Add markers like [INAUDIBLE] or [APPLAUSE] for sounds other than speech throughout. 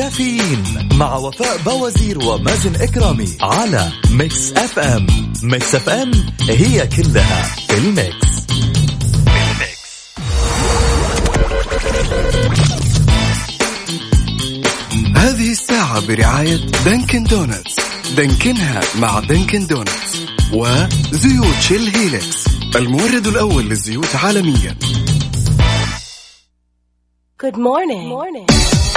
كافيين مع وفاء بوازير ومازن إكرامي على Mix FM Mix FM هي كلها في ال mix هذه الساعة برعاية Dunkin' Donuts Dunkin ها مع Dunkin' Donuts وزيوت Shell Helix المورد الأول للزيوت عالميا Good morning. Good morning.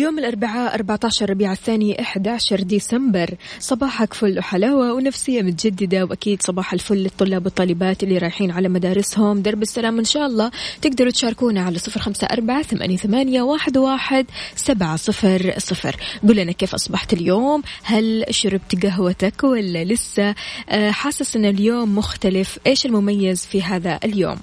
اليوم الأربعاء 14 ربيع الثاني 11 ديسمبر. صباحك فل وحلاوة ونفسية متجددة وأكيد صباح الفل للطلاب والطالبات اللي رايحين على مدارسهم. درب السلام إن شاء الله. تقدروا تشاركونا على صفر خمسة أربعة ثمانية, واحد, واحد سبعة صفر صفر. قول لنا كيف أصبحت اليوم؟ هل شربت قهوتك ولا لسه؟ آه، حاسس أن اليوم مختلف. إيش المميز في هذا اليوم؟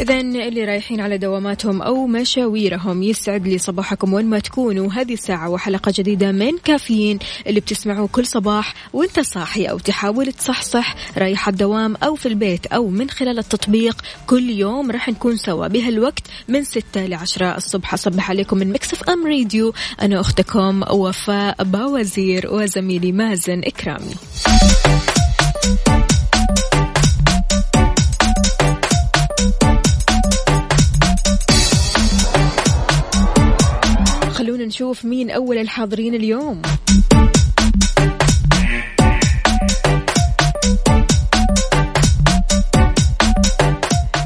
إذا اللي رايحين على دواماتهم أو مشاويرهم يسعد لي صباحكم وين ما تكونوا. هذه الساعة وحلقة جديدة من كافيين اللي بتسمعوه كل صباح وانت صاحي أو تحاول تصحصح رايح الدوام أو في البيت أو من خلال التطبيق. كل يوم راح نكون سوا بهالوقت من 6 ل 10 الصبح. أصبح عليكم من مكسف أم راديو. أنا أختكم وفاء باوزير وزميلي مازن إكرامي. نشوف مين أول الحاضرين اليوم.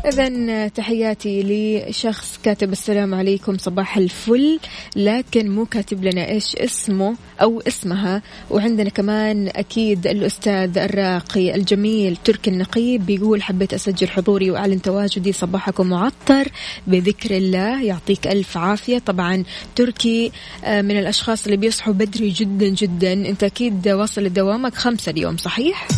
إذا تحياتي لشخص كاتب السلام عليكم صباح الفل. لكن مو كاتب لنا إيش اسمه أو اسمها. وعندنا كمان أكيد الأستاذ الراقي الجميل تركي النقيب بيقول حبيت أسجل حضوري وأعلن تواجدي صباحكم معطر. بذكر الله يعطيك ألف عافية. طبعا تركي آه، من الأشخاص اللي بيصحوا بدري جدا جدا. أنت أكيد واصل لدوامك خمسة اليوم صحيح؟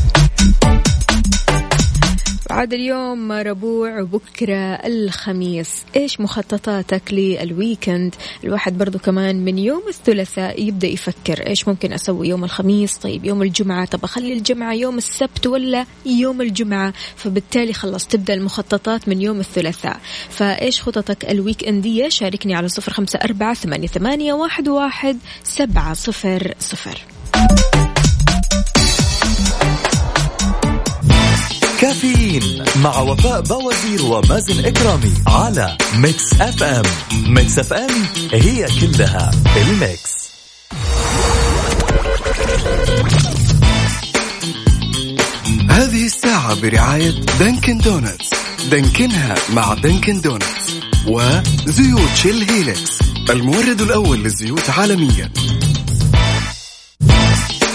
عاد اليوم ربوع وبكرة الخميس. إيش مخططاتك لل weekend؟ الواحد برضو كمان من يوم الثلاثاء يبدأ يفكر إيش ممكن أسوي يوم الخميس؟ طيب يوم الجمعة طب أخلي الجمعة يوم السبت ولا يوم الجمعة؟ فبالتالي خلص تبدأ المخططات من يوم الثلاثاء. فإيش خططك ال weekend ية شاركني على صفر خمسة أربعة ثمانية واحد, واحد سبعة صفر صفر. كافيين مع وفاء بوازير ومازن إكرامي على Mix FM. Mix FM هي كلها ال mix. هذه الساعة برعاية Dunkin' Donuts. Dunkin ها مع Dunkin' Donuts وزيوت Shell Helix المورد الأول للزيوت عالميا.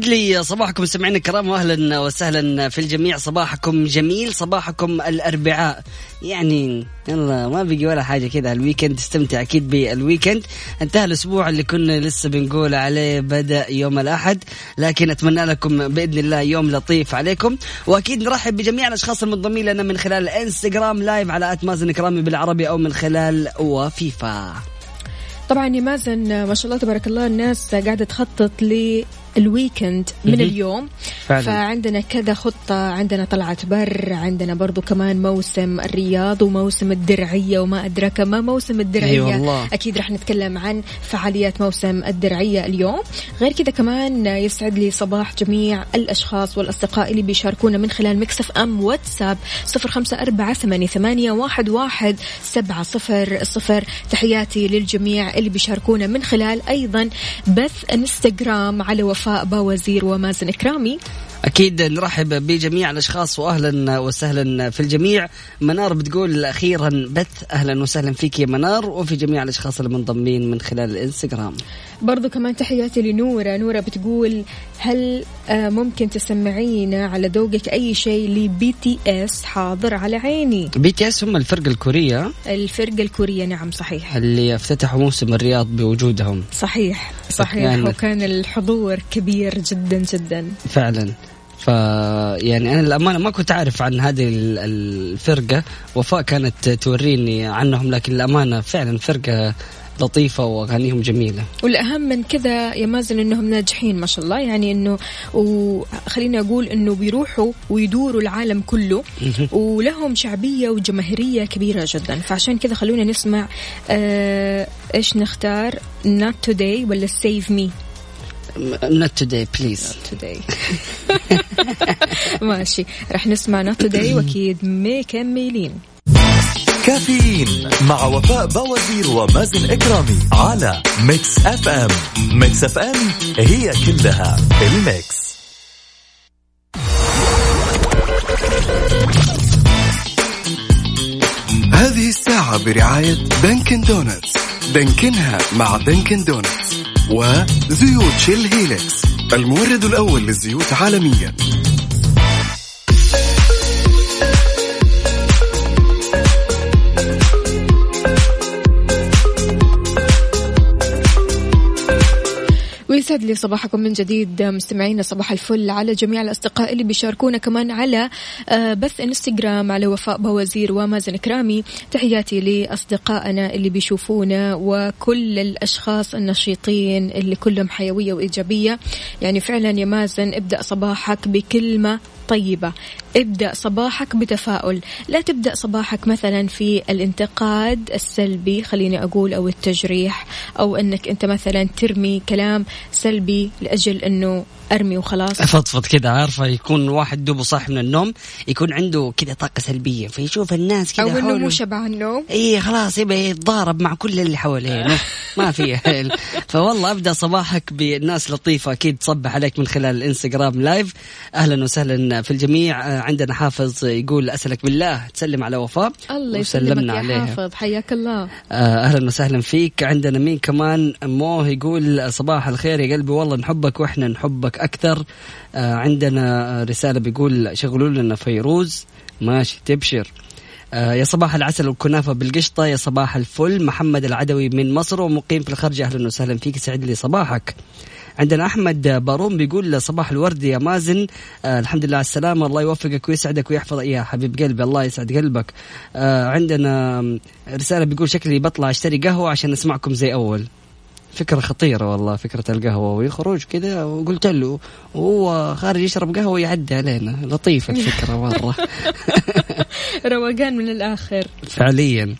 سعد لي صباحكم سمعنا الكرام واهلا وسهلا في الجميع. صباحكم جميل صباحكم الأربعاء. يعني يلا ما بقي ولا حاجة كذا ال weekend استمتع أكيد بال weekend. انتهى الأسبوع اللي كنا لسه بنقول عليه بدأ يوم الأحد لكن أتمنى لكم بإذن الله يوم لطيف عليكم. وأكيد نرحب بجميع الأشخاص المنضمين لنا من خلال إنستغرام live على at مازن إكرامي بالعربي أو من خلال وفيفا. طبعا يا مازن ما شاء الله تبارك الله الناس قاعدة تخطط لل weekend من. اليوم فعلا. فعندنا كذا خطة عندنا طلعة بر عندنا برضو كمان موسم الرياض وموسم الدرعية وما أدراك ما موسم الدرعية أي والله. أكيد رح نتكلم عن فعاليات موسم الدرعية اليوم غير كذا كمان يسعد لي صباح جميع الأشخاص والأصدقاء اللي بيشاركونا من خلال Mix FM واتساب صفر خمسة أربعة ثمانية, ثمانية واحد, واحد سبعة صفر صفر تحياتي للجميع اللي بيشاركونا من خلال أيضا بث إنستغرام على وفاء باوزير ومازن إكرامي. أكيد نرحب بجميع الأشخاص واهلا وسهلا في الجميع. منار بتقول أخيرا بث أهلا وسهلا فيك يا منار وفي جميع الأشخاص اللي منضمين من خلال الإنستغرام. برضو كمان تحياتي لنورة. نورة بتقول هل آه، ممكن تسمعينا على ذوقك أي شيء ل BTS؟ حاضر على عيني. BTS هم الفرقه الكورية. الفرقة الكورية نعم صحيح. اللي افتتحوا موسم الرياض بوجودهم. صحيح صحيح. يعني- وكان الحضور كبير جدا جدا. فعلا. ف يعني أنا الامانه ما كنت أعرف عن هذه ال- الفرقة. وفاء كانت توريني عنهم لكن الامانه فعلا فرقة لطيفة وأغانيهم جميلة. والأهم من كذا يا مازن إنهم ناجحين ما شاء الله. يعني إنه وخليني أقول إنه بيروحوا ويدوروا العالم كله ولهم شعبية وجماهيرية كبيرة جدا. فعشان كذا خلونا نسمع آه إيش نختار؟ Not today ولا save me not today please. Today. [LAUGHS] ماشي رح نسمع not today وأكيد مكملين كافيين مع وفاء باوزير ومازن إكرامي على Mix FM. Mix FM هي كلها ال Mix. هذه الساعة برعاية Dunkin' Donuts دانكنها مع Dunkin' Donuts وزيوت Shell Helix المورد الأول للزيوت عالميا. ويسعد لي صباحكم من جديد مستمعينا صباح الفل على جميع الأصدقاء اللي بيشاركونا كمان على آه، بث إنستغرام على وفاء بوازير ومازن كرامي تحياتي لأصدقائنا اللي بيشوفونا وكل الأشخاص النشيطين اللي كلهم حيوية وإيجابية. يعني فعلا يا مازن ابدأ صباحك بكلمة طيبة. ابدأ صباحك بتفاؤل. لا تبدأ صباحك مثلا في الانتقاد السلبي خليني أقول أو التجريح أو أنك أنت مثلا ترمي كلام سلبي لأجل أنه أرمي وخلاص. أفضفض كذا عارفة يكون واحد دوبه صاحي من النوم يكون عنده كذا طاقة سلبية فيشوف الناس كذا أو أنه حوله. مو شبعان نوم اي خلاص يبي يتضارب مع كل اللي حواليه [LAUGHS] ما- في حيل. فوالله أبدأ صباحك بالناس لطيفة أكيد تصبح عليك من خلال الإنستغرام لايف أهلا وسهلا في الجميع. آه، عندنا حافظ يقول أسألك بالله تسلم على وفاء الله يسلمك وسلمنا يا عليها. حافظ حياك الله. آه، أهلا وسهلا فيك. عندنا مين كمان؟ مو يقول صباح الخير يا قلبي والله نحبك وإحنا نحبك أكثر. آه، عندنا رسالة بيقول شغلوا لنا فيروز. ماشي تبشر. آه، يا صباح العسل والكنافة بالقشطة يا صباح الفل. محمد العدوي من مصر ومقيم في الخارج أهلا وسهلا فيك سعد لي صباحك. عندنا أحمد بارون بيقول صباح الورد يا مازن. آه الحمد لله على السلامة. الله يوفقك ويسعدك ويحفظ يا حبيب قلبي الله يسعد قلبك. آه عندنا رسالة بيقول شكلي بطلع أشتري قهوة عشان أسمعكم زي أول. فكرة خطيرة والله فكرة القهوة. ويخرج كذا وقلت له وهو خارج يشرب قهوة يعدي علينا. لطيفة الفكرة مرة. [LAUGHS] [LAUGHS] روقان من الآخر. فعليا.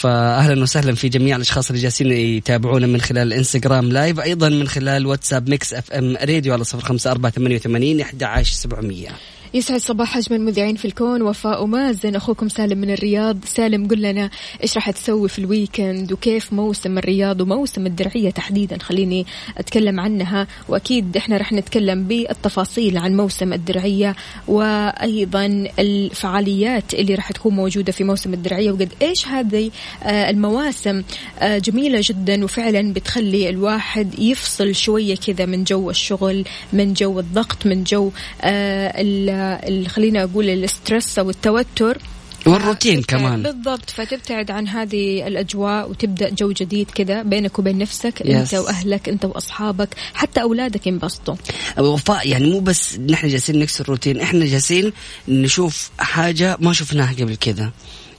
فاهلا وسهلا في جميع الأشخاص اللي جالسين يتابعونا من خلال الإنستغرام live أيضا من خلال واتساب ميكس أف إم راديو على 05488 11700 يسعد صباح أجمل مذيعين في الكون وفاء ومازن. أخوكم سالم من الرياض. سالم قل لنا إيش راح تسوي في ال weekend وكيف موسم الرياض وموسم الدرعية تحديدا؟ خليني أتكلم عنها. وأكيد إحنا راح نتكلم بالتفاصيل عن موسم الدرعية وأيضا الفعاليات اللي راح تكون موجودة في موسم الدرعية وقد إيش هذه آه، المواسم آه، جميلة جدا وفعلا بتخلي الواحد يفصل شوية كذا من جو الشغل من جو الضغط من جو آه، ال- خلينا أقول ال stress أو التوتر. والروتين فتبتعد- كمان. بالضبط. فتبتعد عن هذه الأجواء وتبدأ جو جديد كذا بينك وبين نفسك Yes. أنت وأهلك أنت وأصحابك حتى أولادك ينبسطوا. وفاء يعني مو بس نحن جالسين نكسر روتين إحنا جالسين نشوف حاجة ما شفناها قبل كذا.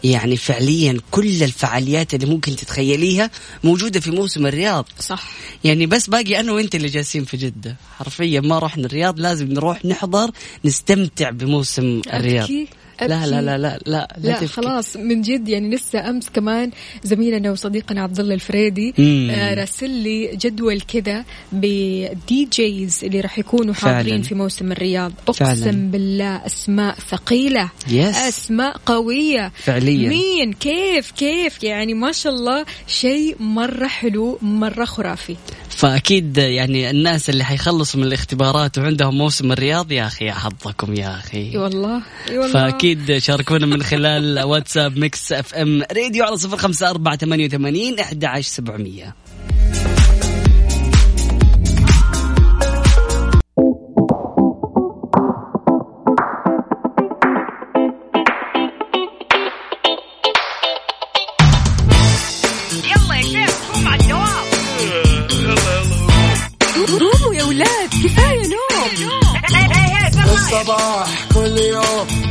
يعني فعليا كل الفعاليات اللي ممكن تتخيليها موجودة في موسم الرياض. صح. يعني بس باقي أنا وأنت اللي جالسين في جدة. حرفيا ما رحنا الرياض لازم نروح نحضر نستمتع بموسم الرياض. أبكي لا. لا لا لا لا, لا تبكي. خلاص من جد يعني لسه أمس كمان زميلنا وصديقنا عبد الله الفريدي. آه راسل لي جدول كذا بدي جيز اللي راح يكونوا فعلاً. حاضرين في موسم الرياض أقسم فعلاً. بالله أسماء ثقيلة يس. أسماء قوية فعلياً. مين كيف كيف يعني ما شاء الله شيء مرة حلو مرة خرافي فأكيد يعني الناس اللي حيخلصوا من الاختبارات وعندهم موسم الرياض يا أخي يا حظكم يا أخي اي والله اي فاكيد شاركونا من خلال واتساب ميكس أف إم راديو على صفر خمسة أربعة ثمانية وثمانين أحد عشر سبعمية. قوموا يا ولاد كفاية نوم. الصباح كل يوم.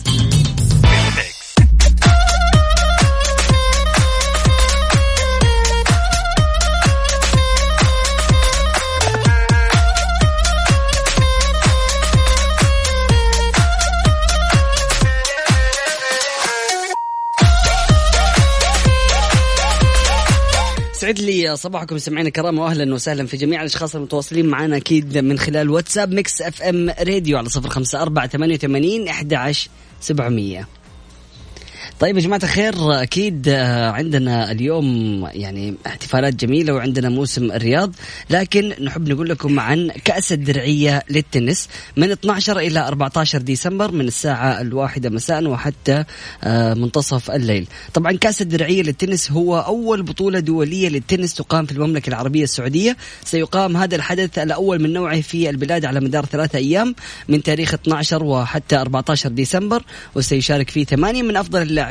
لي صباحكم سمعنا الكرام واهلا وسهلا في جميع الأشخاص المتواصلين معنا أكيد من خلال واتساب Mix FM راديو على صفر خمسة أربعة ثمانية وثمانين أحد عشر سبعمية. طيب يا جماعة الخير أكيد آه، عندنا اليوم يعني احتفالات جميلة وعندنا موسم الرياض لكن نحب نقول لكم عن كأس الدرعية للتنس من 12 إلى 14 ديسمبر من الساعة الواحدة مساء وحتى آه، منتصف الليل. طبعا كأس الدرعية للتنس هو أول بطولة دولية للتنس تقام في المملكة العربية السعودية. سيقام هذا الحدث الأول من نوعه في البلاد على مدار ثلاثة أيام من تاريخ 12 وحتى 14 ديسمبر وسيشارك فيه ثمانية من أفضل اللاعبين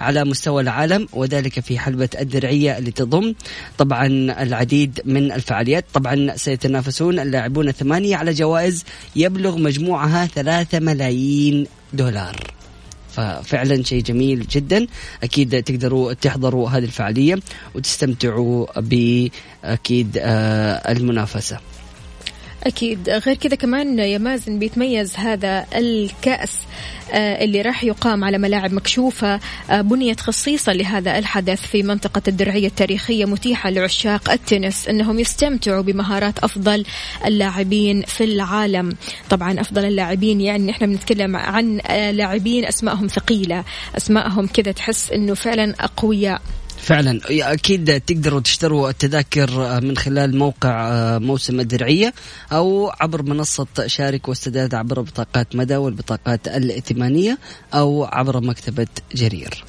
على مستوى العالم وذلك في حلبة الدرعية اللي تضم طبعا العديد من الفعاليات. طبعا سيتنافسون اللاعبون الثمانية على جوائز يبلغ مجموعها ثلاثة ملايين دولار. ففعلا شيء جميل جدا. أكيد تقدروا تحضروا هذه الفعالية وتستمتعوا بأكيد آه، المنافسة. أكيد. غير كذا كمان يا مازن بيتميز هذا الكأس آه، اللي راح يقام على ملاعب مكشوفة آه، بنيت خصيصا لهذا الحدث في منطقة الدرعية التاريخية متيحة لعشاق التنس أنهم يستمتعوا بمهارات أفضل اللاعبين في العالم. طبعا أفضل اللاعبين يعني إحنا بنتكلم عن آه، لاعبين أسمائهم ثقيلة أسمائهم كذا تحس أنه فعلا أقوياء. فعلا أكيد تقدروا تشتروا التذاكر من خلال موقع موسم الدرعية أو عبر منصة شارك واستداد عبر بطاقات مدى والبطاقات الائتمانية أو عبر مكتبة جرير.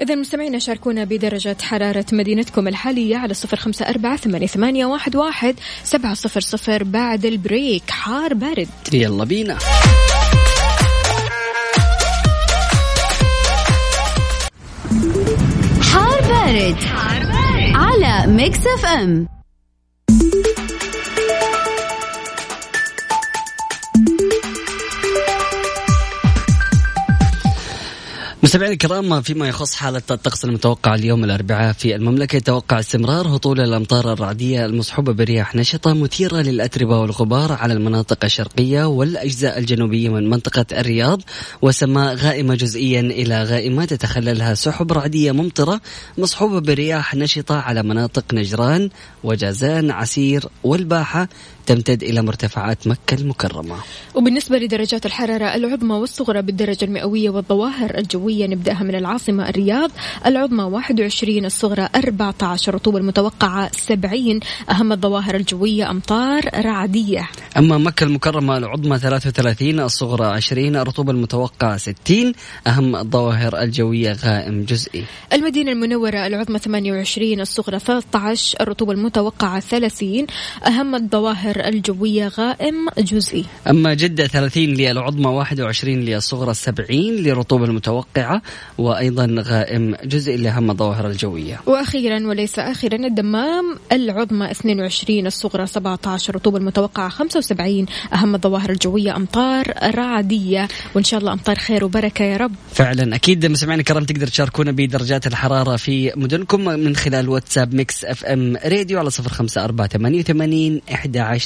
إذا مستمعينا شاركونا بدرجة حرارة مدينتكم الحالية على صفر خمسة أربعة ثمانية, ثمانية واحد, واحد سبعة صفر صفر بعد ال break حار بارد يلا بينا. حار بارد, على Mix FM. مستمعينا الكرام فيما يخص حالة الطقس المتوقع اليوم الأربعاء في المملكة يتوقع استمرار هطول الأمطار الرعدية المصحوبة برياح نشطة مثيرة للأتربة والغبار على المناطق الشرقية والأجزاء الجنوبية من منطقة الرياض وسماء غائمة جزئيا إلى غائمة تتخللها سحب رعدية ممطرة مصحوبة برياح نشطة على مناطق نجران وجازان عسير والباحة تمتد إلى مرتفعات مكة المكرمة. وبالنسبة لدرجات الحرارة العظمى والصغرى بالدرجة المئوية والظواهر الجوية نبدأها من العاصمة الرياض. العظمى 21 الصغرى 14 رطوبة المتوقعة 70 أهم الظواهر الجوية أمطار رعدية. أما مكة المكرمة العظمى 33 الصغرى 20 الرطوبة المتوقعة 60 أهم الظواهر الجوية غائم جزئي. المدينة المنورة العظمى 28 الصغرى 13 الرطوبة المتوقعة 30 أهم الظواهر الجوية غائم جزئي. أما جدة 30 للعظمى 21 للصغرى 70 للرطوبة المتوقعة وأيضا غائم جزئي لأهم الظواهر الجوية. وأخيرا وليس آخرا الدمام العظمى 22 الصغرى 17 الرطوبة المتوقعة 75 أهم الظواهر الجوية أمطار رعدية. وإن شاء الله أمطار خير وبركة يا رب. فعلا. أكيد مستمعينا الكرام تقدر تشاركونا بدرجات الحرارة في مدنكم من خلال واتساب Mix FM Radio على صفر خمسة أربعة ثمانية وثمانين إحدى عشر.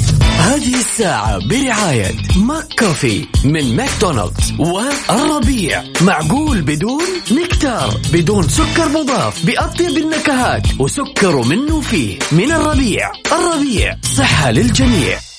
هذه الساعة برعاية McCoffee من ماكدونالدز والربيع. معقول بدون نكتار بدون سكر مضاف بأطيب النكهات وسكر منه فيه من الربيع. الربيع صحة للجميع.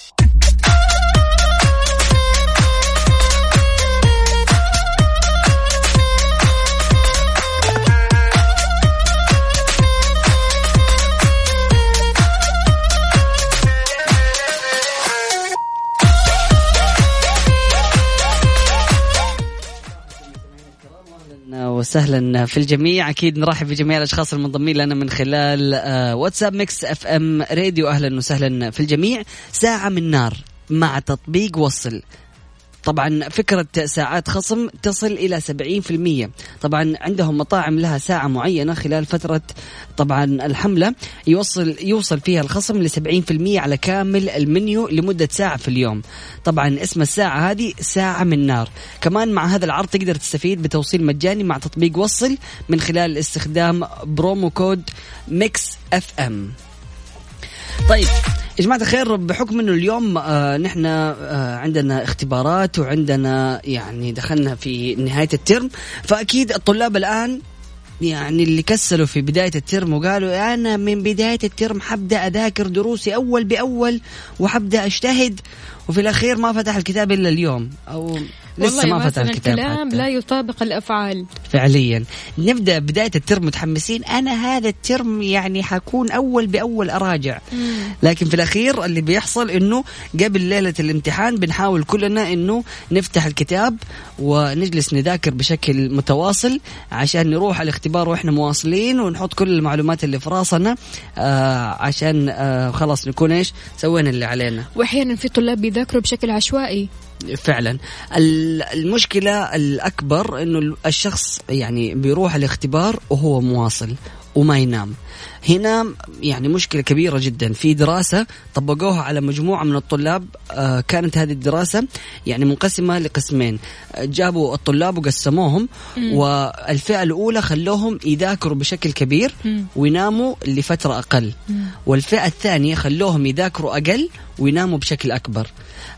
وسهلا في الجميع. أكيد نرحب بجميع الأشخاص المنضمين لنا من خلال آه، واتساب Mix FM Radio. أهلا وسهلا في الجميع. ساعة من نار مع تطبيق وصل. طبعا فكرة ساعات خصم تصل إلى 70% طبعا عندهم مطاعم لها ساعة معينة خلال فترة طبعا الحملة. يوصل يوصل فيها الخصم ل 70% على كامل المنيو لمدة ساعة في اليوم. طبعا اسم الساعة هذه ساعة من نار. كمان مع هذا العرض تقدر تستفيد بتوصيل مجاني مع تطبيق وصل من خلال استخدام promo code Mix FM. طيب يا جماعة الخير بحكم إنه اليوم آه نحن آه عندنا اختبارات وعندنا يعني دخلنا في نهاية الترم فأكيد الطلاب الآن يعني اللي كسلوا في بداية الترم وقالوا أنا من بداية الترم حبدأ أذاكر دروسي أول بأول وحبدأ أجتهد وفي الأخير ما فتح الكتاب إلا اليوم أو لسه ما فتح الكتاب الكلام حتى. لا يطابق الأفعال. فعليا. نبدأ بداية الترم متحمسين. أنا هذا الترم يعني حكون أول بأول أراجع. لكن في الأخير اللي بيحصل إنه قبل ليلة الامتحان بنحاول كلنا إنه نفتح الكتاب ونجلس نذاكر بشكل متواصل عشان نروح على الاختبار وإحنا مواصلين ونحط كل المعلومات اللي في راسنا آه عشان آه خلاص نكون إيش؟ سوينا اللي علينا. وأحيانا في طلاب بيذاكروا بشكل عشوائي. فعلا. ال- المشكلة الأكبر أنه الشخص يعني بيروح الاختبار وهو مواصل. وما ينام. هنا يعني مشكلة كبيرة جدا. في دراسة طبقوها على مجموعة من الطلاب آه، كانت هذه الدراسة يعني منقسمة لقسمين. جابوا الطلاب وقسموهم والفئة الأولى خلوهم يذاكروا بشكل كبير ويناموا لفترة أقل. والفئة الثانية خلوهم يذاكروا أقل ويناموا بشكل أكبر.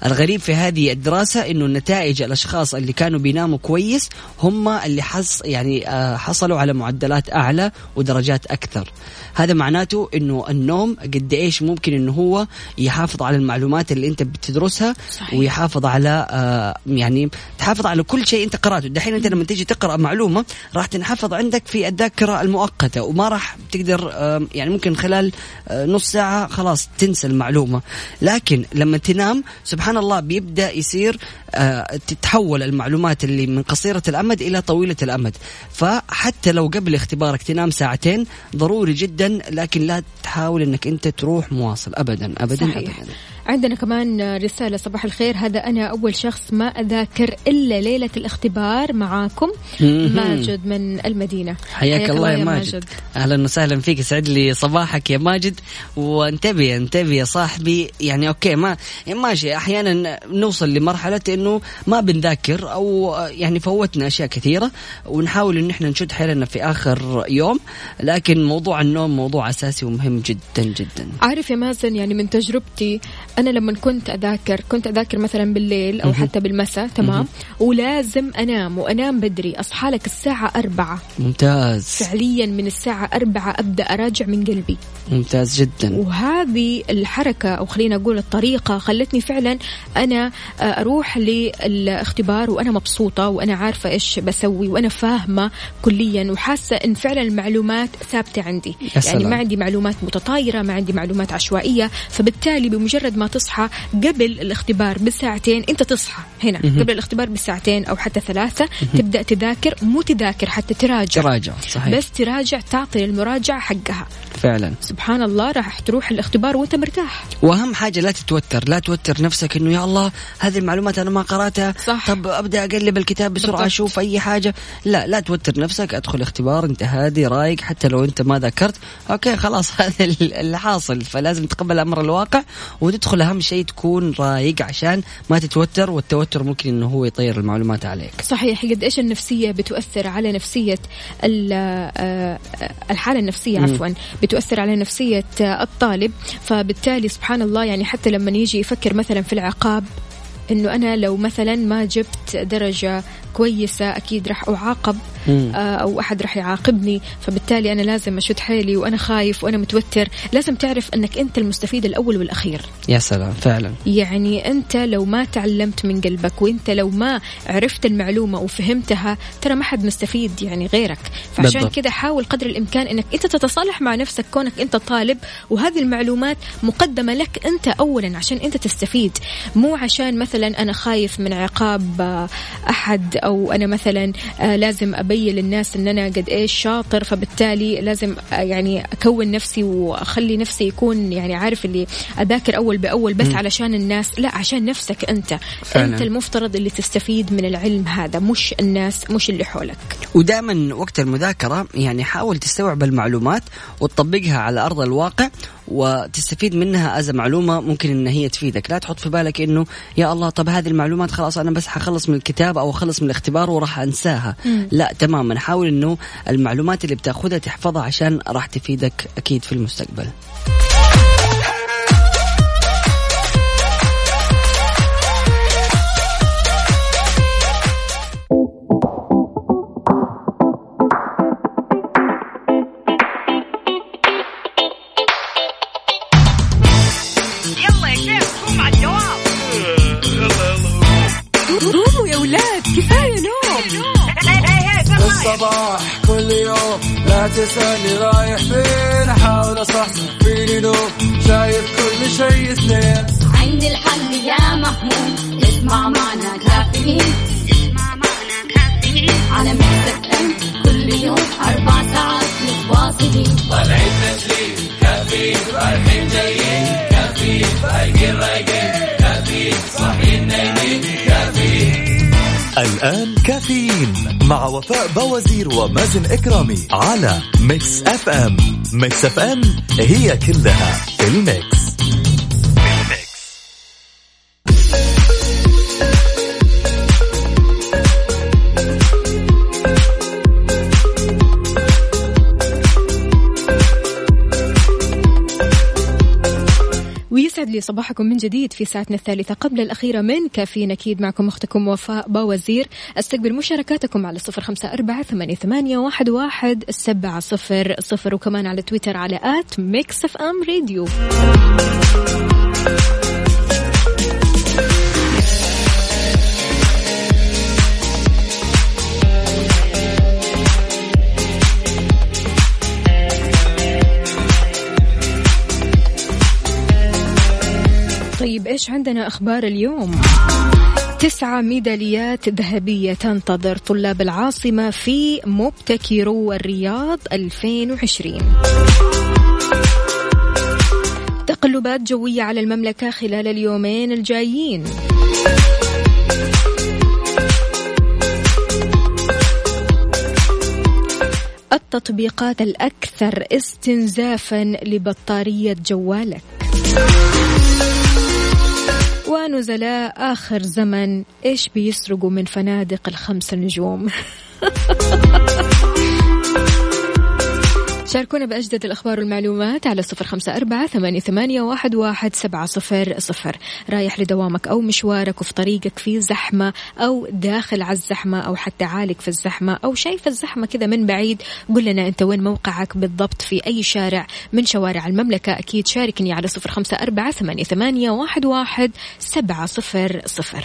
الغريب في هذه الدراسة إنه النتائج الأشخاص اللي كانوا بيناموا كويس هم اللي حص يعني آه، حصلوا على معدلات أعلى ودرجات أكثر. هذا معناته إنه النوم قد إيش ممكن إنه هو يحافظ على المعلومات اللي أنت بتدرسها صحيح. ويحافظ على آه، يعني تحافظ على كل شيء أنت قراته، دحين أنت لما تيجي تقرأ معلومة راح تنحفظ عندك في الذاكرة المؤقتة وما راح تقدر آه، يعني ممكن خلال آه، نص ساعة خلاص تنسى المعلومة، لكن لما تنام سبحان الله بيبدأ يصير آه، تتحول المعلومات اللي من قصيرة الأمد إلى طويلة الأمد، فحتى لو قبل اختبارك تنام ساعتين ضروري جدا لكن لا تحاول إنك أنت تروح مواصل ابدا ابدا صحيح. ابدا عندنا كمان رسالة صباح الخير. هذا أنا أول شخص ما أذاكر إلا ليلة الاختبار معاكم. ماجد من المدينة. حياك الله يا ماجد. أهلا وسهلا فيك. يسعد لي صباحك يا ماجد. وانتبه انتبه يا صاحبي. يعني أوكي ما ماشي. أحيانا نوصل لمرحلة إنه ما بنذاكر أو يعني فوتنا أشياء كثيرة ونحاول إن إحنا نشد حيلنا في آخر يوم. لكن موضوع النوم موضوع أساسي ومهم جدا جدا. عارف يا مازن يعني من تجربتي أنا لما كنت أذاكر كنت أذاكر مثلا بالليل أو حتى بالمساء تمام؟ ولازم أنام وأنام بدري. أصحى لك الساعة أربعة. ممتاز. فعليا من الساعة أربعة أبدأ أراجع من قلبي. ممتاز جدا. وهذه الحركة أو خلينا أقول الطريقة خلتني فعلا أنا آه، أروح للاختبار وأنا مبسوطة وأنا عارفة إيش بسوي وأنا فاهمة كليا وحاسة إن فعلا المعلومات ثابتة عندي. يعني. ما عندي معلومات متطايرة ما عندي معلومات عشوائية. فبالتالي بمجرد ما تصحى قبل الاختبار بساعتين. أنت تصحى هنا قبل الاختبار بساعتين أو حتى ثلاثة. تبدأ تذاكر مو تذاكر حتى تراجع. تراجع صحيح. بس تراجع تعطي للمراجعة حقها. فعلا. سبحان الله راح تروح الاختبار وانت مرتاح. وأهم حاجة لا تتوتر لا توتر نفسك إنه يا الله هذه المعلومات أنا ما قرأتها. صح. طب أبدأ أقلب الكتاب بسرعة بالضبط. أشوف أي حاجة. لا لا توتر نفسك أدخل اختبار انت هادي رايق حتى لو أنت ما ذاكرت. أوكي خلاص [LAUGHS] هذا اللي حاصل فلازم تقبل أمر الواقع وتدخل أهم شيء تكون رايق عشان ما تتوتر والتوتر ممكن إنه هو يطير المعلومات عليك. صحيح قد إيش النفسية بتؤثر على نفسية ال- آه، الحالة النفسية عفوا بتؤثر على نفسية الطالب. فبالتالي سبحان الله يعني حتى لما يجي يفكر مثلا في العقاب إنه أنا لو مثلا ما جبت درجة كويسة أكيد راح أعاقب. آه، أو أحد راح يعاقبني. فبالتالي أنا لازم أشد حيلي وأنا خايف وأنا متوتر. لازم تعرف أنك أنت المستفيد الأول والأخير. يا سلام فعلا. يعني أنت لو ما تعلمت من قلبك وأنت لو ما عرفت المعلومة وفهمتها ترى ما حد مستفيد يعني غيرك. فعشان. كذا حاول قدر الإمكان أنك أنت تتصالح مع نفسك كونك أنت طالب وهذه المعلومات مقدمة لك أنت اولا عشان أنت تستفيد. مو عشان مثلا أنا خايف من عقاب آه، أحد أو أنا مثلا آه، لازم أبين للناس إن أنا قد إيش شاطر فبالتالي لازم آه، يعني أكون نفسي وأخلي نفسي يكون يعني عارف اللي أذاكر أول بأول بس علشان الناس لا عشان نفسك أنت. فعلاً. أنت المفترض اللي تستفيد من العلم هذا مش الناس مش اللي حولك. ودائما وقت المذاكرة يعني حاول تستوعب المعلومات وتطبقها على أرض الواقع وتستفيد منها از معلومة ممكن إن هي تفيدك. لا تحط في بالك إنه يا الله طب هذه المعلومات خلاص أنا بس حخلص من الكتاب أو أخلص من الاختبار وراح أنساها. لا تماما. حاول إنه المعلومات اللي بتأخذها تحفظها عشان راح تفيدك أكيد في المستقبل. وفاء باوزير ومازن إكرامي على Mix FM Mix FM هي كلها في ال Mix. لي صباحكم من جديد في ساعتنا الثالثة. قبل الأخيرة من كافيين أكيد معكم أختكم وفاء باوزير. أستقبل مشاركاتكم على صفر خمسة أربعة ثمانية واحد, واحد سبعة صفر صفر وكمان على تويتر على at Mix FM Radio. إيش عندنا أخبار اليوم؟ تسعة ميداليات ذهبية تنتظر طلاب العاصمة في مبتكرو الرياض 2020 تقلبات جوية على المملكة خلال اليومين الجايين. التطبيقات الأكثر استنزافا لبطارية جوالك. ونزلاء آخر زمن. إيش بيسرقوا من فنادق الخمس نجوم؟ [LAUGHS] شاركونا بأجدد الأخبار والمعلومات على صفر خمسة أربعة ثمانية, واحد, سبعة صفر صفر. رايح لدوامك أو مشوارك وفي طريقك في زحمة أو داخل على الزحمة أو حتى عالق في الزحمة أو شايف الزحمة كذا من بعيد قل لنا أنت وين موقعك بالضبط في أي شارع من شوارع المملكة. أكيد شاركني على صفر خمسة أربعة ثمانية, واحد سبعة صفر صفر.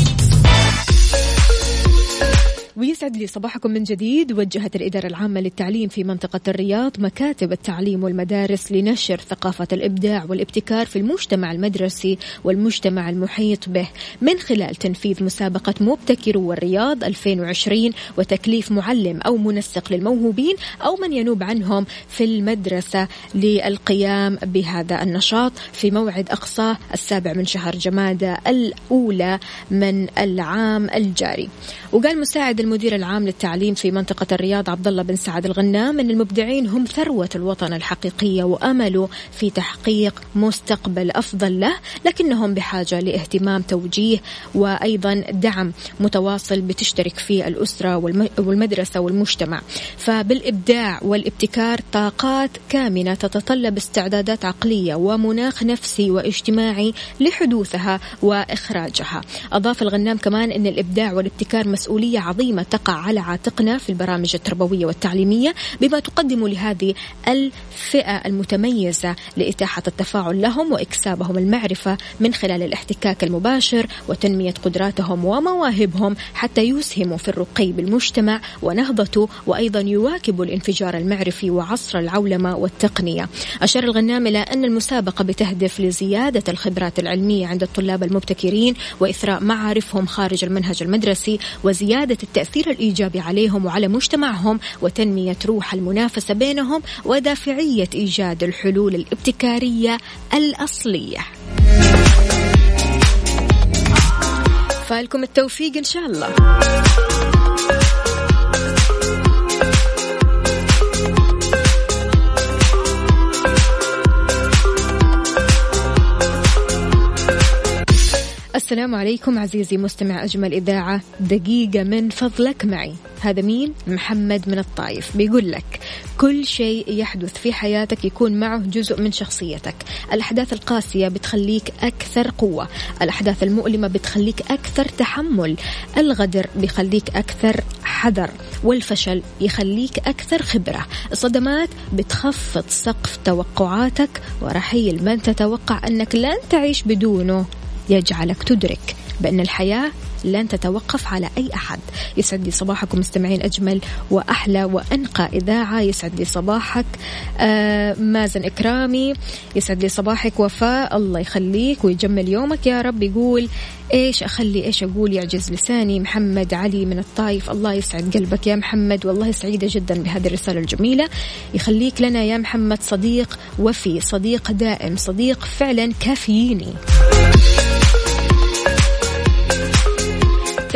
ويسعد لي صباحكم من جديد. وجهت الإدارة العامة للتعليم في منطقة الرياض مكاتب التعليم والمدارس لنشر ثقافة الإبداع والابتكار في المجتمع المدرسي والمجتمع المحيط به. من خلال تنفيذ مسابقة مبتكرو والرياض 2020 وتكليف معلم أو منسق للموهوبين أو من ينوب عنهم في المدرسة للقيام بهذا النشاط. في موعد أقصاه السابع من شهر جمادة الأولى من العام الجاري. وقال مساعد المدير العام للتعليم في منطقة الرياض عبد الله بن سعد الغنام أن المبدعين هم ثروة الوطن الحقيقية وأمله في تحقيق مستقبل أفضل له لكنهم بحاجة لاهتمام توجيه وأيضا دعم متواصل بتشترك فيه الأسرة والمدرسة والمجتمع. فبالإبداع والابتكار طاقات كامنة تتطلب استعدادات عقلية ومناخ نفسي واجتماعي لحدوثها وإخراجها. أضاف الغنام كمان أن الإبداع والابتكار مسؤولية عظيمة تقع على عاتقنا في البرامج التربوية والتعليمية بما تقدم لهذه الفئة المتميزة لإتاحة التفاعل لهم وإكسابهم المعرفة من خلال الاحتكاك المباشر وتنمية قدراتهم ومواهبهم حتى يسهموا في الرقي بالمجتمع ونهضته وأيضا يواكبوا الانفجار المعرفي وعصر العولمة والتقنية. أشار الغنام إلى أن المسابقة بتهدف لزيادة الخبرات العلمية عند الطلاب المبتكرين وإثراء معارفهم خارج المنهج المدرسي وزيادة التأثير الإيجابي عليهم وعلى مجتمعهم وتنمية روح المنافسة بينهم ودافعية إيجاد الحلول الابتكارية الأصلية. فالكم التوفيق إن شاء الله. السلام عليكم عزيزي مستمع أجمل إذاعة دقيقة من فضلك معي. هذا مين؟ محمد من الطايف. بيقول لك كل شيء يحدث في حياتك يكون معه جزء من شخصيتك. الأحداث القاسية بتخليك أكثر قوة. الأحداث المؤلمة بتخليك أكثر تحمل. الغدر بيخليك أكثر حذر. والفشل يخليك أكثر خبرة. الصدمات بتخفض سقف توقعاتك. ورحيل من تتوقع أنك لن تعيش بدونه. يجعلك تدرك بأن الحياة لن تتوقف على أي أحد. يسعد لي صباحكم مستمعين أجمل وأحلى وأنقى إذاعة. يسعد لي صباحك آه مازن إكرامي. يسعد لي صباحك وفاء. الله يخليك ويجمل يومك يا رب. يقول إيش أخلي إيش أقول؟ يعجز لساني. محمد علي من الطايف الله يسعد قلبك يا محمد. والله سعيدة جدا بهذه الرسالة الجميلة. يخليك لنا يا محمد صديق وفي صديق دائم صديق فعلا كافييني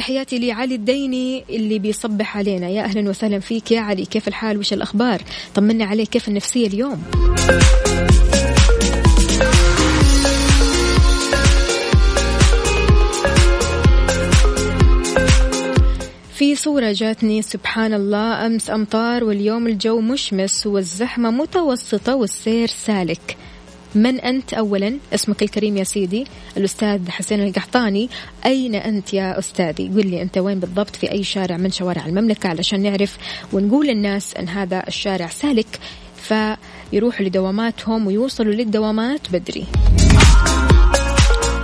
تحياتي لعلي الديني اللي بيصبح علينا. يا أهلا وسهلا فيك يا علي. كيف الحال؟ وش الأخبار؟ طمنا عليك. كيف النفسية اليوم؟ في صورة جاتني سبحان الله أمس أمطار واليوم الجو مشمس والزحمة متوسطة والسير سالك. من أنت أولا؟ اسمك الكريم يا سيدي الأستاذ حسين القحطاني. أين أنت يا أستاذي؟ قل لي أنت وين بالضبط في أي شارع من شوارع المملكة علشان نعرف ونقول للناس أن هذا الشارع سالك فيروحوا لدواماتهم ويوصلوا للدوامات بدري.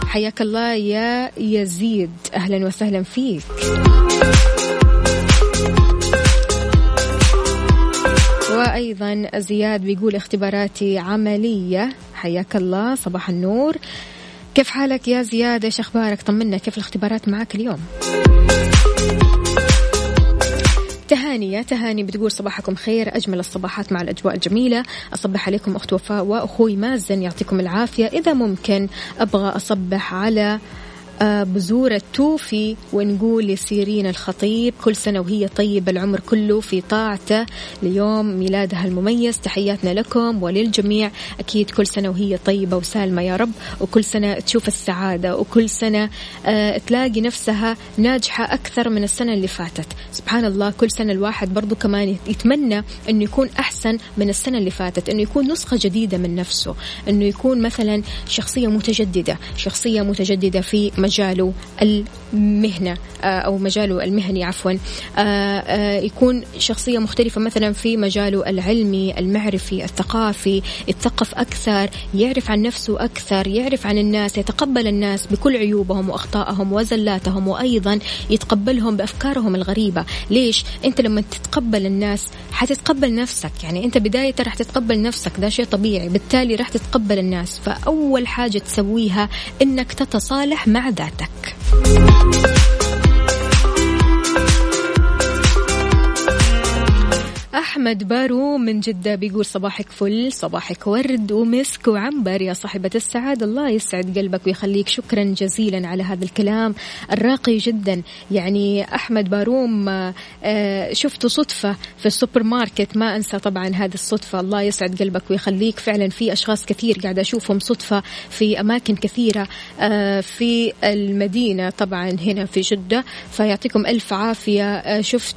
حياك الله يا يزيد أهلا وسهلا فيك. وأيضا زياد بيقول اختباراتي عملية. حياك الله صباح النور. كيف حالك يا زياد؟ إيش أخبارك؟ طمنا كيف الاختبارات معك اليوم؟ تهاني يا تهاني بتقول صباحكم خير أجمل الصباحات مع الأجواء الجميلة. أصبح عليكم أخت وفاء وأخوي مازن يعطيكم العافية. إذا ممكن أبغى أصبح على بذور التوفي ونقول لسيرين الخطيب كل سنة وهي طيبة العمر كله في طاعته ليوم ميلادها المميز. تحياتنا لكم وللجميع. أكيد كل سنة وهي طيبة وسالمة يا رب وكل سنة تشوف السعادة وكل سنة آه، تلاقي نفسها ناجحة أكثر من السنة اللي فاتت. سبحان الله كل سنة الواحد برضو كمان يتمنى أنه يكون أحسن من السنة اللي فاتت أنه يكون نسخة جديدة من نفسه أنه يكون مثلا شخصية متجددة شخصية متجددة في مجاله المهنة آه، أو مجاله المهني عفوا. آه، آه، يكون شخصية مختلفة مثلا في مجاله العلمي المعرفي الثقافي يتثقف أكثر يعرف عن نفسه أكثر يعرف عن الناس يتقبل الناس بكل عيوبهم وأخطائهم وزلاتهم وأيضا يتقبلهم بأفكارهم الغريبة. ليش؟ أنت لما تتقبل الناس حتتقبل نفسك. يعني أنت بداية راح تتقبل نفسك ده شيء طبيعي. بالتالي راح تتقبل الناس. فأول حاجة تسويها أنك تتصالح مع ذاتك. أحمد باروم من جدة بيقول صباحك فل صباحك ورد ومسك وعنبر. يا صاحبة السعادة الله يسعد قلبك ويخليك. شكرا جزيلا على هذا الكلام الراقي جدا. يعني أحمد باروم آه، شفته صدفة في السوبر ماركت. ما أنسى طبعا هذه الصدفة. الله يسعد قلبك ويخليك. فعلا في أشخاص كثير قاعدة أشوفهم صدفة في أماكن كثيرة آه، في المدينة طبعا هنا في جدة. فيعطيكم ألف عافية. آه، شفت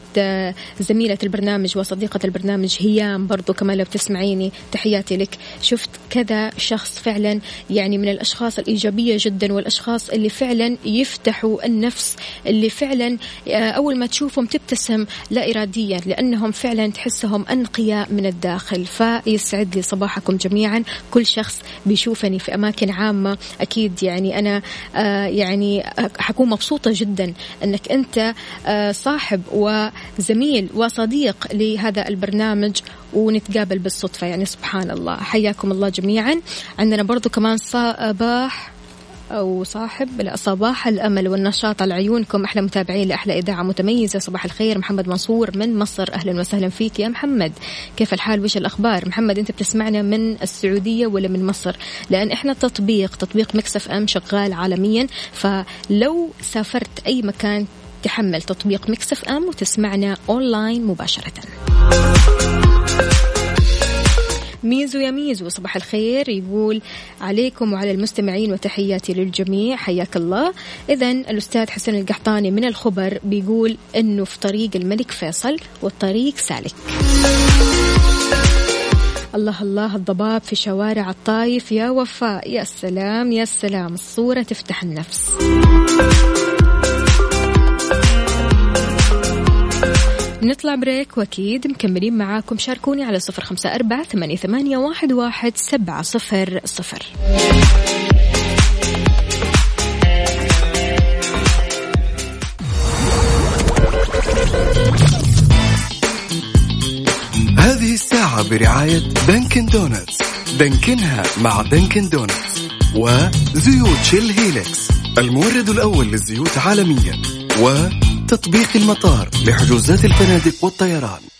زميلة البرنامج وصديقة البرنامج هيام برضو كمان لو بتسمعيني تحياتي لك. شفت كذا شخص فعلا يعني من الأشخاص الإيجابية جدا والأشخاص اللي فعلا يفتحوا النفس اللي فعلا آه، أول ما تشوفهم تبتسم لا إراديا لأنهم فعلا تحسهم أنقياء من الداخل. فيسعد لي صباحكم جميعا. كل شخص بيشوفني في أماكن عامة. أكيد يعني أنا آه، يعني حكون مبسوطة جدا أنك أنت آه، صاحب وزميل وصديق لهذا البرنامج ونتقابل بالصدفة يعني سبحان الله. حياكم الله جميعا. عندنا برضو كمان صباح أو صاحب صباح الأمل والنشاط على عيونكم. أحلى متابعين لأحلى إذاعة متميزة. صباح الخير محمد منصور من مصر. أهلا وسهلا فيك يا محمد. كيف الحال؟ وش الأخبار؟ محمد أنت بتسمعنا من السعودية ولا من مصر؟ لأن إحنا تطبيق تطبيق Mix FM شغال عالميا. فلو سافرت أي مكان تحمل تطبيق Mix FM وتسمعنا أونلاين مباشرة. ميزو يا ميزو صباح الخير. يقول عليكم وعلى المستمعين وتحياتي للجميع حياك الله. إذا الأستاذ حسن القحطاني من الخبر بيقول أنه في طريق الملك فيصل والطريق سالك. الله الله الضباب في شوارع الطايف يا وفاء. يا سلام يا سلام الصورة تفتح النفس. نطلع بريك وأكيد مكملين معاكم. شاركوني على صفر خمسة أربعة ثمانية, ثمانية واحد, واحد سبعة صفر صفر. هذه الساعة برعاية Dunkin' Donuts دانكنها مع Dunkin' Donuts وزيوت Shell Helix المورد الأول للزيوت عالميا و تطبيق المطار لحجوزات الفنادق والطيران.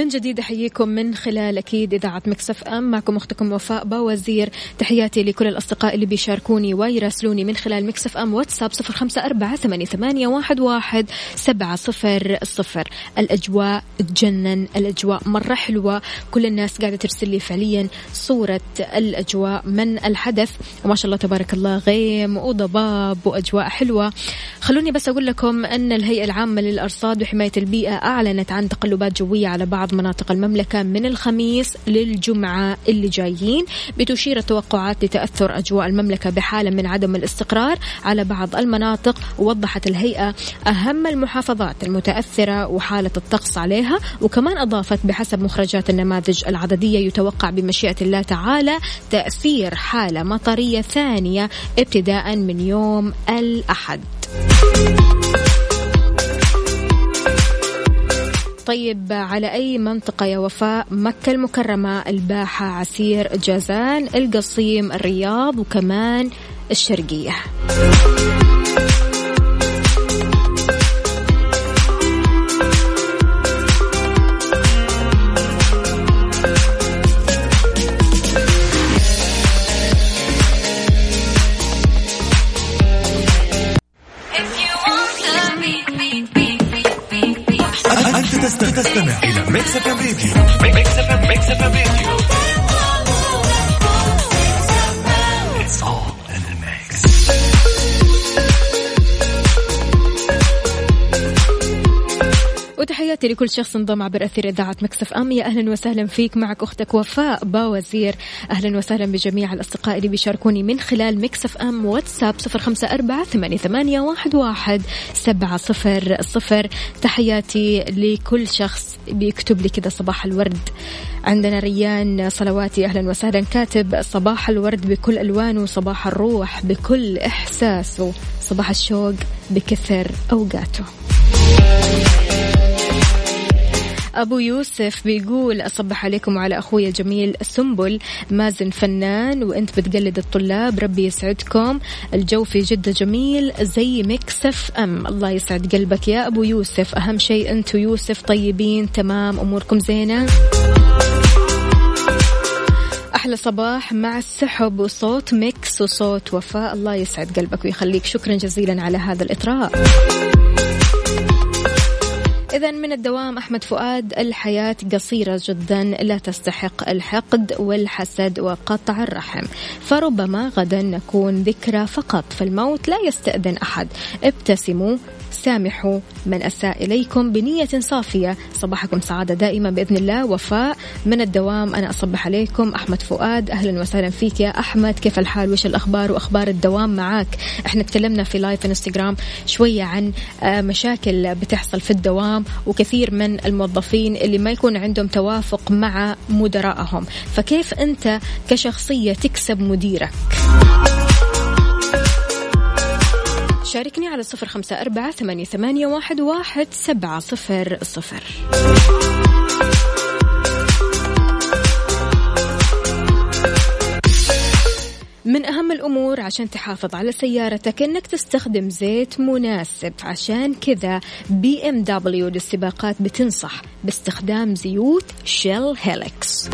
من جديد أحييكم من خلال أكيد إذاعة Mix FM. معكم أختكم وفاء باوزير تحياتي لكل الأصدقاء اللي بيشاركوني ويراسلوني من خلال مكسف أم. واتساب صفر أربعة ثمانية, ثمانية واحد, واحد سبعة صفر صفر. الأجواء تجنن الأجواء مرة حلوة. كل الناس قاعدة ترسل لي فعليا صورة الأجواء من الحدث. وما شاء الله تبارك الله غيم وضباب وأجواء حلوة. خلوني بس أقول لكم إن الهيئة العامة للأرصاد وحماية البيئة أعلنت عن تقلبات جوية على بعض بعض مناطق المملكة من الخميس للجمعة اللي جايين بتشير التوقعات لتأثر أجواء المملكة بحالة من عدم الاستقرار على بعض المناطق ووضحت الهيئة أهم المحافظات المتأثرة وحالة الطقس عليها وكمان أضافت بحسب مخرجات النماذج العددية يتوقع بمشيئة الله تعالى تأثير حالة مطرية ثانية ابتداء من يوم الأحد. طيب على أي منطقة يا وفاء؟ مكة المكرمة الباحة عسير جازان القصيم الرياض وكمان الشرقية. تستمع إلى ميكس أف أم ميكس أف أم ميكس اف ام وتحياتي لكل شخص انضم عبر أثير إذاعة Mix FM. يا أهلا وسهلا فيك معك أختك وفاء باوزير. أهلا وسهلا بجميع الأصدقاء اللي بيشاركوني من خلال Mix FM. واتساب صفر خمسة أربعة ثمانية, واحد سبعة صفر صفر. تحياتي لكل شخص بيكتب لي كذا صباح الورد. عندنا ريان صلواتي أهلا وسهلا. كاتب صباح الورد بكل ألوانه صباح الروح بكل إحساسه صباح الشوق بكثر أوقاته. أبو يوسف بيقول أصبح عليكم وعلى أخوي الجميل سنبل مازن فنان وأنت بتقلد الطلاب ربي يسعدكم. الجو في جدة جميل زي Mix FM. الله يسعد قلبك يا أبو يوسف. أهم شيء أنتوا يوسف طيبين تمام أموركم زينة. أحلى صباح مع السحب وصوت Mix وصوت وفاء. الله يسعد قلبك ويخليك. شكرا جزيلا على هذا الإطراء. إذا من الدوام أحمد فؤاد الحياة قصيرة جدا لا تستحق الحقد والحسد وقطع الرحم. فربما غدا نكون ذكرى فقط فالموت لا يستأذن أحد. ابتسموا سامحوا من أساء إليكم بنية صافية. صباحكم سعادة دائما بإذن الله. وفاء من الدوام. أنا أصبح عليكم. أحمد فؤاد. أهلا وسهلا فيك يا أحمد. كيف الحال؟ وش الأخبار وأخبار الدوام معاك؟ إحنا تكلمنا في لايف إنستغرام شوية عن آه، مشاكل بتحصل في الدوام وكثير من الموظفين اللي ما يكون عندهم توافق مع مدراءهم. فكيف أنت كشخصية تكسب مديرك؟ شاركني على صفر خمسة أربعة ثمانية, ثمانية واحد, سبعة صفر صفر. من أهم الأمور عشان تحافظ على سيارتك أنك تستخدم زيت مناسب. عشان كذا BMW للسباقات بتنصح باستخدام زيوت Shell Helix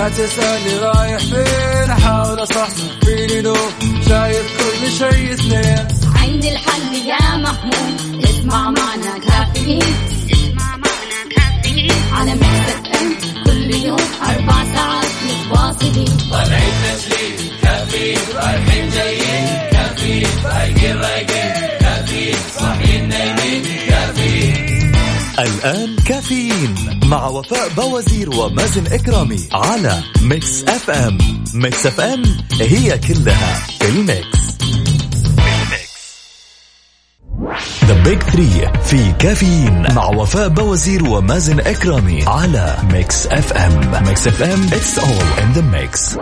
لا تسألني رايح فين؟ أحاول أصحصح فيني لو شايف كل شيء اثنين. عندي الحل يا محمود. اسمع معنا كافيين. اسمع معنا كافيين. على مكتب كل يوم أربع ساعات متواصلين. طالعين الآن كافيين مع وفاء بوازير ومازن إكرامي على Mix FM Mix FM هي كلها في ال mix. the big three في كافيين مع وفاء بوازير ومازن إكرامي على Mix FM Mix FM it's all in the mix.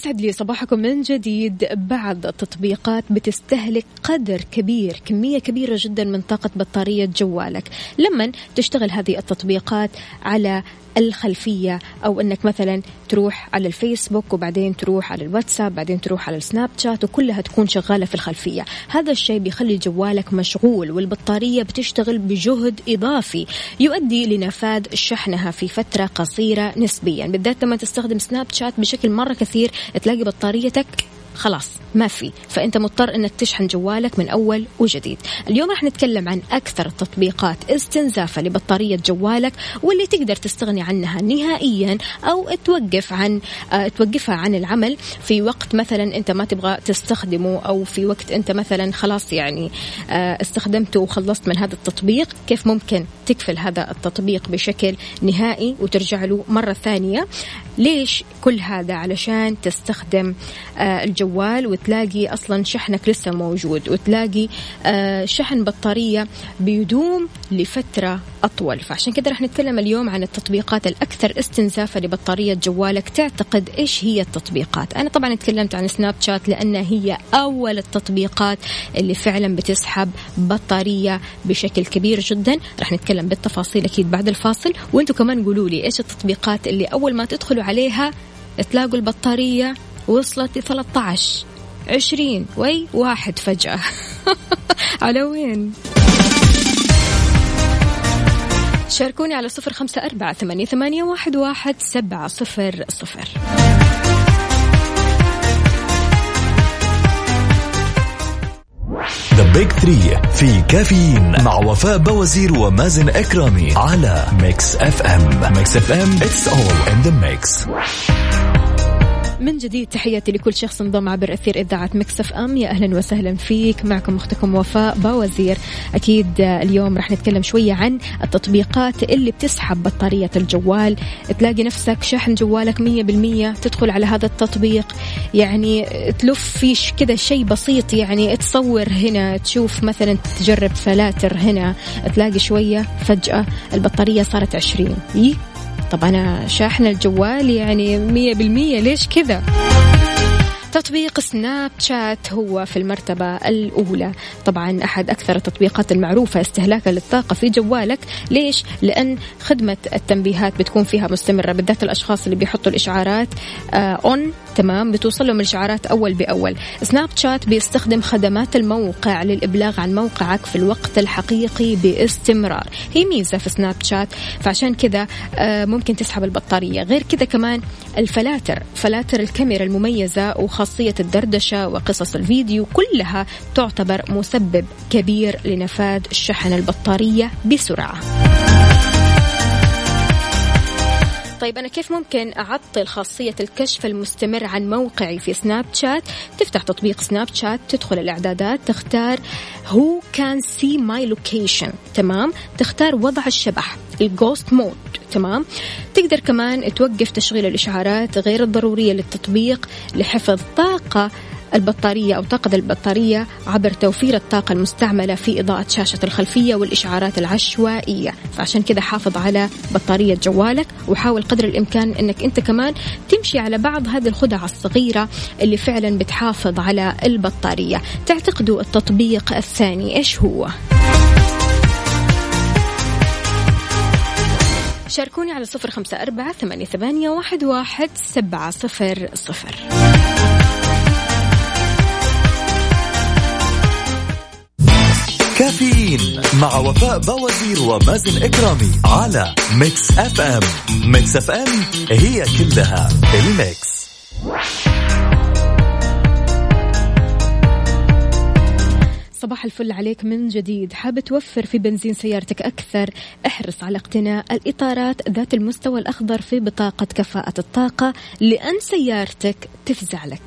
ويسعد لي صباحكم من جديد بعض التطبيقات بتستهلك قدر كبير كمية كبيرة جدا من طاقة بطارية جوالك. لما تشتغل هذه التطبيقات على الخلفية أو أنك مثلا تروح على الفيسبوك وبعدين تروح على الواتساب بعدين تروح على السناب شات وكلها تكون شغالة في الخلفية. هذا الشيء بيخلي جوالك مشغول والبطارية بتشتغل بجهد إضافي يؤدي لنفاذ شحنها في فترة قصيرة نسبيا. بالذات لما تستخدم سناب شات بشكل مرة كثير تلاقي بطاريتك خلاص. ما في. فأنت مضطر أنك تشحن جوالك من أول وجديد. اليوم راح نتكلم عن أكثر التطبيقات استنزافا لبطارية جوالك واللي تقدر تستغني عنها نهائيا أو توقف عن آه توقفها عن العمل في وقت مثلا أنت ما تبغى تستخدمه أو في وقت أنت مثلا خلاص يعني آه استخدمته وخلصت من هذا التطبيق كيف ممكن تقفل هذا التطبيق بشكل نهائي وترجع له مرة ثانية؟ ليش كل هذا؟ علشان تستخدم آه الجوال وتلاقي أصلا شحنك لسه موجود وتلاقي آه شحن بطارية بيدوم لفترة أطول. فعشان كده رح نتكلم اليوم عن التطبيقات الأكثر استنزافا لبطارية جوالك. تعتقد إيش هي التطبيقات؟ أنا طبعا تكلمت عن سناب شات لأنها هي أول التطبيقات اللي فعلا بتسحب بطارية بشكل كبير جدا. رح نتكلم بالتفاصيل أكيد بعد الفاصل. وأنتم كمان قولوا لي إيش التطبيقات اللي أول ما تدخلوا عليها تلاقوا البطارية وصلت ل 13 20 وي واحد فجأة. [LAUGHS] على وين؟ شاركوني على صفر خمسة أربعة ثمانية, ثمانية واحد, واحد سبعة صفر صفر. the big three في كافيين مع وفاء بوازير ومازن إكرامي على Mix FM Mix FM it's all in the mix من جديد تحياتي لكل شخص انضم عبر أثير إذاعة Mix FM. يا أهلا وسهلا فيك. معكم أختكم وفاء باوزير. أكيد اليوم راح نتكلم شوية عن التطبيقات اللي بتسحب بطارية الجوال. تلاقي نفسك شحن جوالك 100% تدخل على هذا التطبيق. يعني تلف فيش كذا شيء بسيط يعني تصور هنا تشوف مثلا تجرب فلاتر هنا. تلاقي شوية فجأة البطارية صارت 20 طب أنا شاحنة الجوال يعني مية بالمية. ليش كذا؟ تطبيق سناب شات هو في المرتبة الأولى. طبعا أحد أكثر التطبيقات المعروفة استهلاكا للطاقة في جوالك. ليش؟ لأن خدمة التنبيهات بتكون فيها مستمرة بالذات الأشخاص اللي بيحطوا الإشعارات أون آه تمام؟ بتوصل لهم الإشعارات أول بأول. سناب شات بيستخدم خدمات الموقع للإبلاغ عن موقعك في الوقت الحقيقي باستمرار. هي ميزة في سناب شات. فعشان كذا آه ممكن تسحب البطارية. غير كذا كمان الفلاتر. فلاتر الكاميرا المميزة وخاصية الدردشة وقصص الفيديو كلها تعتبر مسبب كبير لنفاذ شحن البطارية بسرعة. طيب أنا كيف ممكن أعطل خاصية الكشف المستمر عن موقعي في سناب شات؟ تفتح تطبيق سناب شات تدخل الإعدادات تختار who can see my location تمام؟ تختار وضع الشبح. ال ghost mode تمام؟ تقدر كمان توقف تشغيل الإشعارات غير الضرورية للتطبيق لحفظ طاقة البطارية أو طاقة البطارية عبر توفير الطاقة المستعملة في إضاءة شاشة الخلفية والإشعارات العشوائية. فعشان كذا حافظ على بطارية جوالك وحاول قدر الإمكان أنك أنت كمان تمشي على بعض هذه الخدع الصغيرة اللي فعلا بتحافظ على البطارية. تعتقدوا التطبيق الثاني إيش هو؟ شاركوني على صفر خمسة أربعة ثمانية, ثمانية واحد, واحد سبعة صفر صفر. كافيين مع وفاء بوازير ومازن إكرامي على Mix FM. Mix FM هي كلها ال mix. صباح الفل عليك من جديد. حاب توفر في بنزين سيارتك أكثر؟ احرص على اقتناء الإطارات ذات المستوى الأخضر في بطاقة كفاءة الطاقة لأن سيارتك تفزع لك.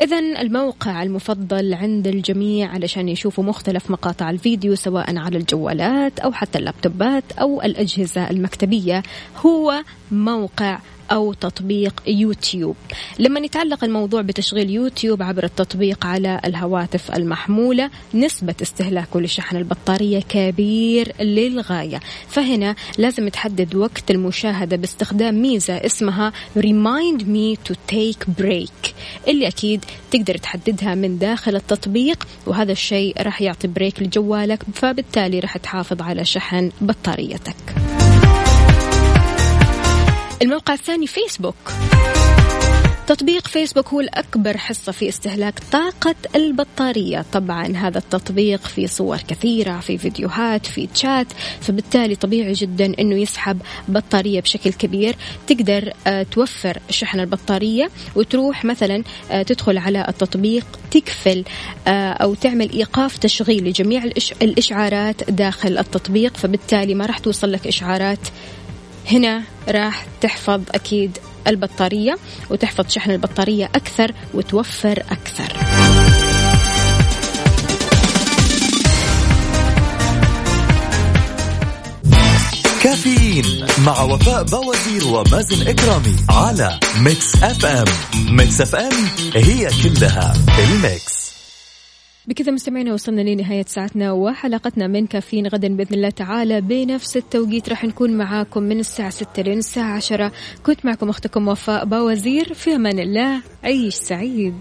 إذا الموقع المفضل عند الجميع علشان يشوفوا مختلف مقاطع الفيديو سواء على الجوالات أو حتى اللابتوبات أو الأجهزة المكتبية هو موقع أو تطبيق يوتيوب. لما يتعلق الموضوع بتشغيل يوتيوب عبر التطبيق على الهواتف المحمولة نسبة استهلاكه لشحن البطارية كبير للغاية. فهنا لازم تحدد وقت المشاهدة باستخدام ميزة اسمها Remind me to take break اللي أكيد تقدر تحددها من داخل التطبيق وهذا الشيء راح يعطي بريك لجوالك فبالتالي راح تحافظ على شحن بطاريتك. الموقع الثاني فيسبوك. تطبيق فيسبوك هو الأكبر حصة في استهلاك طاقة البطارية. طبعا هذا التطبيق في صور كثيرة في فيديوهات في تشات فبالتالي طبيعي جدا أنه يسحب بطارية بشكل كبير. تقدر آه، توفر شحن البطارية وتروح مثلا آه، تدخل على التطبيق تكفل آه، أو تعمل إيقاف تشغيل لجميع الإشعارات داخل التطبيق. فبالتالي ما راح توصل لك إشعارات هنا راح تحفظ أكيد البطارية وتحفظ شحن البطارية أكثر وتوفر أكثر. كافيين مع وفاء بوازير ومازن إكرامي على Mix FM Mix FM هي كلها ال mix. بكذا مستمعينا وصلنا لنهاية ساعتنا وحلقتنا من كافيين غدا بإذن الله تعالى. بنفس التوقيت راح نكون معاكم من الساعة 6 لين الساعة 10 كنت معكم أختكم وفاء باوزير في أمان الله. عيش سعيد.